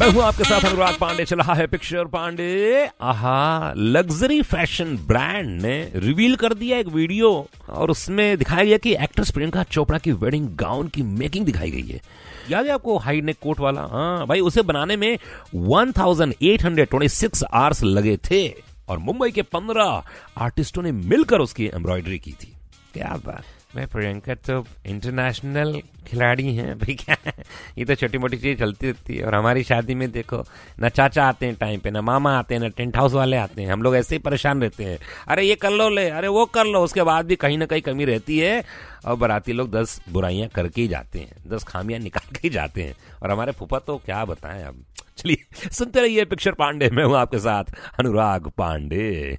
मैं हूँ आपके साथ अनुराग पांडे, चल रहा है पिक्चर पांडे। आहा लग्जरी फ़ैशन ब्रांड ने रिवील कर दिया एक वीडियो और उसमें दिखाया गया कि एक्ट्रेस प्रियंका चोपड़ा की वेडिंग गाउन की मेकिंग दिखाई गई है। याद है आपको हाई नेक कोट वाला? हाँ भाई, उसे बनाने में 1826 आवर्स लगे थे और मुंबई के 15 आर्टिस्टों ने मिलकर उसकी एम्ब्रॉयडरी की थी। क्या बात? मैं प्रियंका तो इंटरनेशनल खिलाड़ी हैं, भाई, क्या? ये तो छोटी मोटी चीज़ चलती रहती है। और हमारी शादी में देखो, ना चाचा आते हैं टाइम पे, ना मामा आते हैं, ना टेंट हाउस वाले आते हैं। हम लोग ऐसे ही परेशान रहते हैं। अरे, ये कर लो ले, अरे, वो कर लो। उसके बाद भी कहीं ना कहीं कमी रहती है। और बाराती लोग दस बुराइयाँ करके ही जाते हैं, दस खामियाँ निकाल के ही जाते हैं। और हमारे फूफा तो क्या बताएँ अब। चलिए, सुनते रहिए पिक्चर पांडे, मैं हूँ आपके साथ, अनुराग पांडे।